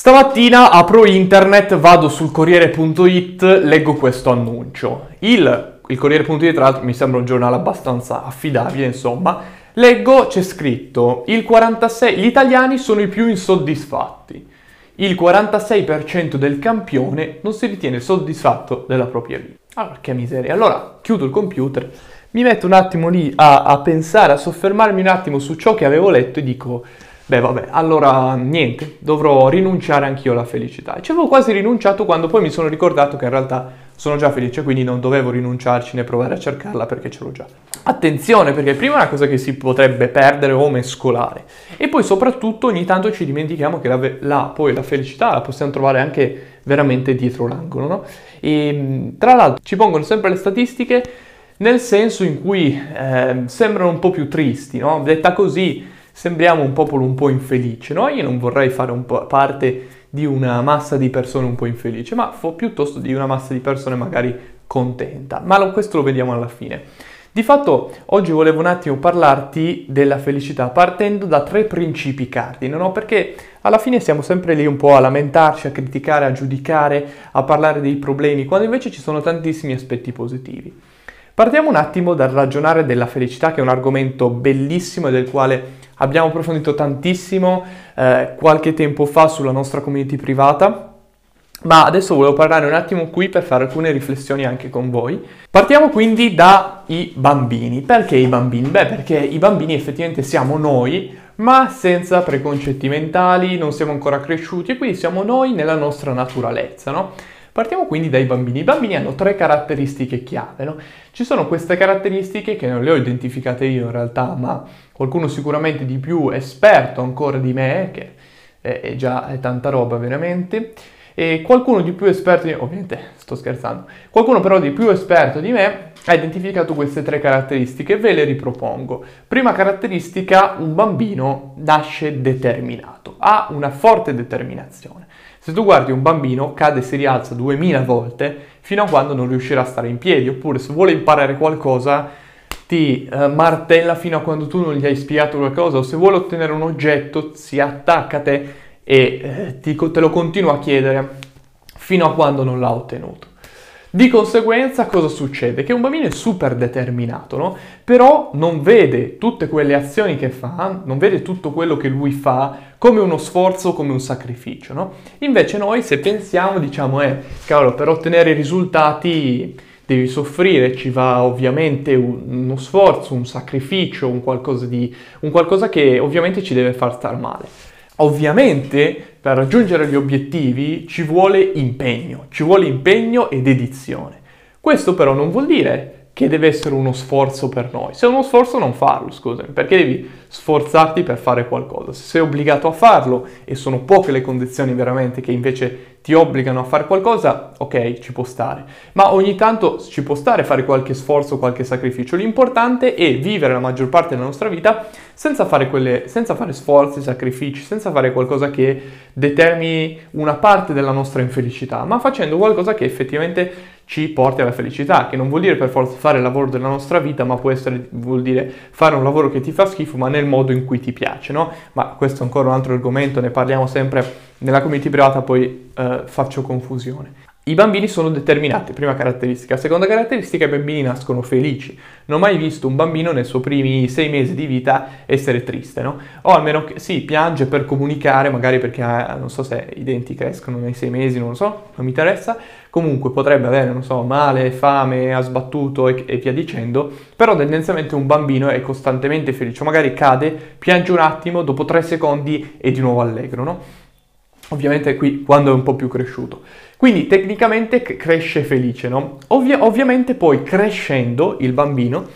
Stamattina apro internet, vado sul Corriere.it, leggo questo annuncio. Il, il Corriere.it, tra l'altro, mi sembra un giornale abbastanza affidabile, insomma. Leggo, c'è scritto, il 46, gli italiani sono i più insoddisfatti. Il 46% del campione non si ritiene soddisfatto della propria vita. Allora, che miseria. Allora, chiudo il computer, mi metto un attimo lì a, a pensare, a soffermarmi un attimo su ciò che avevo letto e dico Beh, vabbè, allora niente, dovrò rinunciare anch'io alla felicità. E ci avevo quasi rinunciato quando poi mi sono ricordato che in realtà sono già felice, quindi non dovevo rinunciarci né provare a cercarla perché ce l'ho già. Attenzione, perché prima è una cosa che si potrebbe perdere o mescolare. E poi soprattutto ogni tanto ci dimentichiamo che la, la, poi la felicità la possiamo trovare anche veramente dietro l'angolo, no? E tra l'altro ci pongono sempre le statistiche nel senso in cui eh, sembrano un po' più tristi, no? Detta così sembriamo un popolo un po' infelice, no? Io non vorrei fare parte di una massa di persone un po' infelice, ma piuttosto di una massa di persone magari contenta. Ma lo, questo lo vediamo alla fine. Di fatto oggi volevo un attimo parlarti della felicità partendo da tre principi cardine, no? Perché alla fine siamo sempre lì un po' a lamentarci, a criticare, a giudicare, a parlare dei problemi, quando invece ci sono tantissimi aspetti positivi. Partiamo un attimo dal ragionare della felicità, che è un argomento bellissimo e del quale abbiamo approfondito tantissimo eh, qualche tempo fa sulla nostra community privata. Ma adesso volevo parlare un attimo qui per fare alcune riflessioni anche con voi. Partiamo quindi dai bambini. Perché i bambini? Beh, perché i bambini effettivamente siamo noi, ma senza preconcetti mentali, non siamo ancora cresciuti e quindi siamo noi nella nostra naturalezza, no? Partiamo quindi dai bambini. I bambini hanno tre caratteristiche chiave. No? Ci sono queste caratteristiche che non le ho identificate io in realtà, ma qualcuno sicuramente di più esperto ancora di me, che è, già è tanta roba veramente, e qualcuno di più esperto di me, ovviamente sto scherzando, qualcuno però di più esperto di me ha identificato queste tre caratteristiche, ve le ripropongo. Prima caratteristica, un bambino nasce determinato, ha una forte determinazione. Se tu guardi un bambino, cade e si rialza 2000 volte fino a quando non riuscirà a stare in piedi, oppure se vuole imparare qualcosa ti eh, martella fino a quando tu non gli hai spiegato qualcosa, o se vuole ottenere un oggetto si attacca a te e eh, ti, te lo continua a chiedere fino a quando non l'ha ottenuto. Di conseguenza cosa succede? Che un bambino è super determinato, no? Però non vede tutte quelle azioni che fa, non vede tutto quello che lui fa come uno sforzo, come un sacrificio, no? Invece noi se pensiamo diciamo, eh, cavolo, per ottenere i risultati devi soffrire, ci va ovviamente uno sforzo, un sacrificio, un qualcosa, di, un qualcosa che ovviamente ci deve far star male. Ovviamente per raggiungere gli obiettivi ci vuole impegno, ci vuole impegno ed edizione. Questo però non vuol dire che deve essere uno sforzo per noi. Se è uno sforzo non farlo, scusami, perché devi sforzarti per fare qualcosa. Se sei obbligato a farlo e sono poche le condizioni veramente che invece ti obbligano a fare qualcosa, ok, ci può stare. Ma ogni tanto ci può stare fare qualche sforzo, qualche sacrificio. L'importante è vivere la maggior parte della nostra vita senza fare, quelle, senza fare sforzi, sacrifici, senza fare qualcosa che determini una parte della nostra infelicità, ma facendo qualcosa che effettivamente ci porti alla felicità, che non vuol dire per forza fare il lavoro della nostra vita, ma può essere, vuol dire fare un lavoro che ti fa schifo, ma nel modo in cui ti piace, no? Ma questo è ancora un altro argomento, ne parliamo sempre nella community privata, poi eh, faccio confusione. I bambini sono determinati, prima caratteristica. Seconda caratteristica, i bambini nascono felici. Non ho mai visto un bambino nei suoi primi sei mesi di vita essere triste, no? O almeno, che, sì, piange per comunicare, magari perché ha, non so se i denti crescono nei sei mesi, non lo so, non mi interessa. Comunque potrebbe avere, non so, male, fame, ha sbattuto e, e via dicendo. Però tendenzialmente un bambino è costantemente felice. Magari cade, piange un attimo, dopo tre secondi è di nuovo allegro, no? Ovviamente qui quando è un po' più cresciuto. Quindi tecnicamente cresce felice, no? Ovvia- ovviamente poi crescendo il bambino,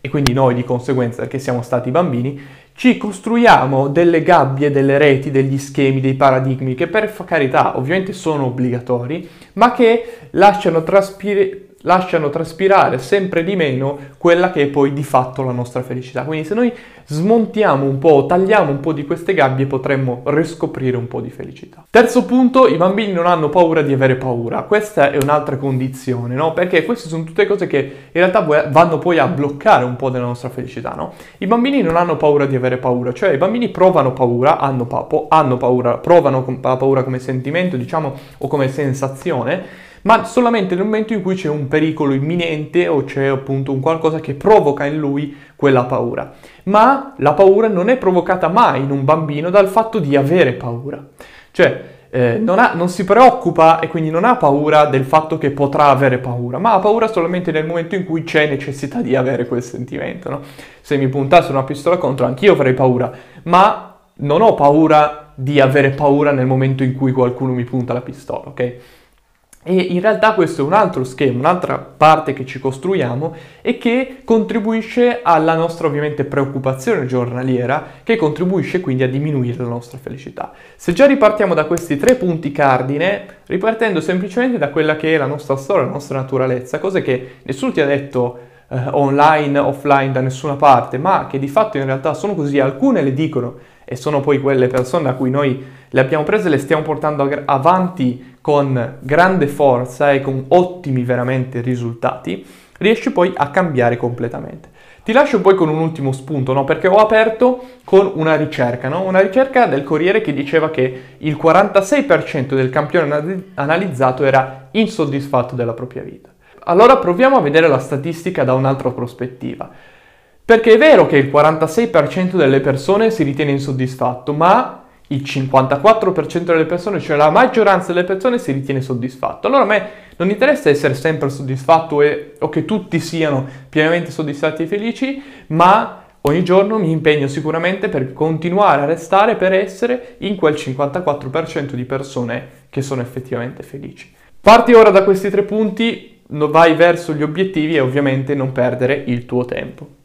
e quindi noi di conseguenza perché siamo stati bambini, ci costruiamo delle gabbie, delle reti, degli schemi, dei paradigmi che per carità ovviamente sono obbligatori, ma che lasciano traspire, lasciano traspirare sempre di meno quella che è poi di fatto la nostra felicità. Quindi se noi smontiamo un po', tagliamo un po' di queste gabbie, potremmo riscoprire un po' di felicità. Terzo punto, i bambini non hanno paura di avere paura. Questa è un'altra condizione, no? Perché queste sono tutte cose che in realtà vanno poi a bloccare un po' della nostra felicità, no? I bambini non hanno paura di avere paura, cioè i bambini provano paura, hanno, papo, hanno paura, provano la paura come sentimento, diciamo, o come sensazione, ma solamente nel momento in cui c'è un pericolo imminente o c'è appunto un qualcosa che provoca in lui quella paura. Ma la paura non è provocata mai in un bambino dal fatto di avere paura. Cioè, eh, non, ha, non, si preoccupa e quindi non ha paura del fatto che potrà avere paura, ma ha paura solamente nel momento in cui c'è necessità di avere quel sentimento. No? Se mi puntasse una pistola contro, anch'io avrei paura, ma non ho paura di avere paura nel momento in cui qualcuno mi punta la pistola, ok? E in realtà questo è un altro schema, un'altra parte che ci costruiamo e che contribuisce alla nostra ovviamente preoccupazione giornaliera, che contribuisce quindi a diminuire la nostra felicità. Se già ripartiamo da questi tre punti cardine, ripartendo semplicemente da quella che è la nostra storia, la nostra naturalezza, cose che nessuno ti ha detto eh, online, offline, da nessuna parte, ma che di fatto in realtà sono così, alcune le dicono e sono poi quelle persone a cui noi le abbiamo prese e le stiamo portando avanti con grande forza e con ottimi veramente risultati, riesci poi a cambiare completamente. Ti lascio poi con un ultimo spunto, no? perché ho aperto con una ricerca, no? una ricerca del Corriere che diceva che il 46% del campione analizzato era insoddisfatto della propria vita. Allora proviamo a vedere la statistica da un'altra prospettiva. Perché è vero che il 46% delle persone si ritiene insoddisfatto, ma il 54% delle persone, cioè la maggioranza delle persone, si ritiene soddisfatto. Allora a me non interessa essere sempre soddisfatto e, o che tutti siano pienamente soddisfatti e felici, ma ogni giorno mi impegno sicuramente per continuare a restare, per essere in quel 54% di persone che sono effettivamente felici. Parti ora da questi tre punti, vai verso gli obiettivi e ovviamente non perdere il tuo tempo.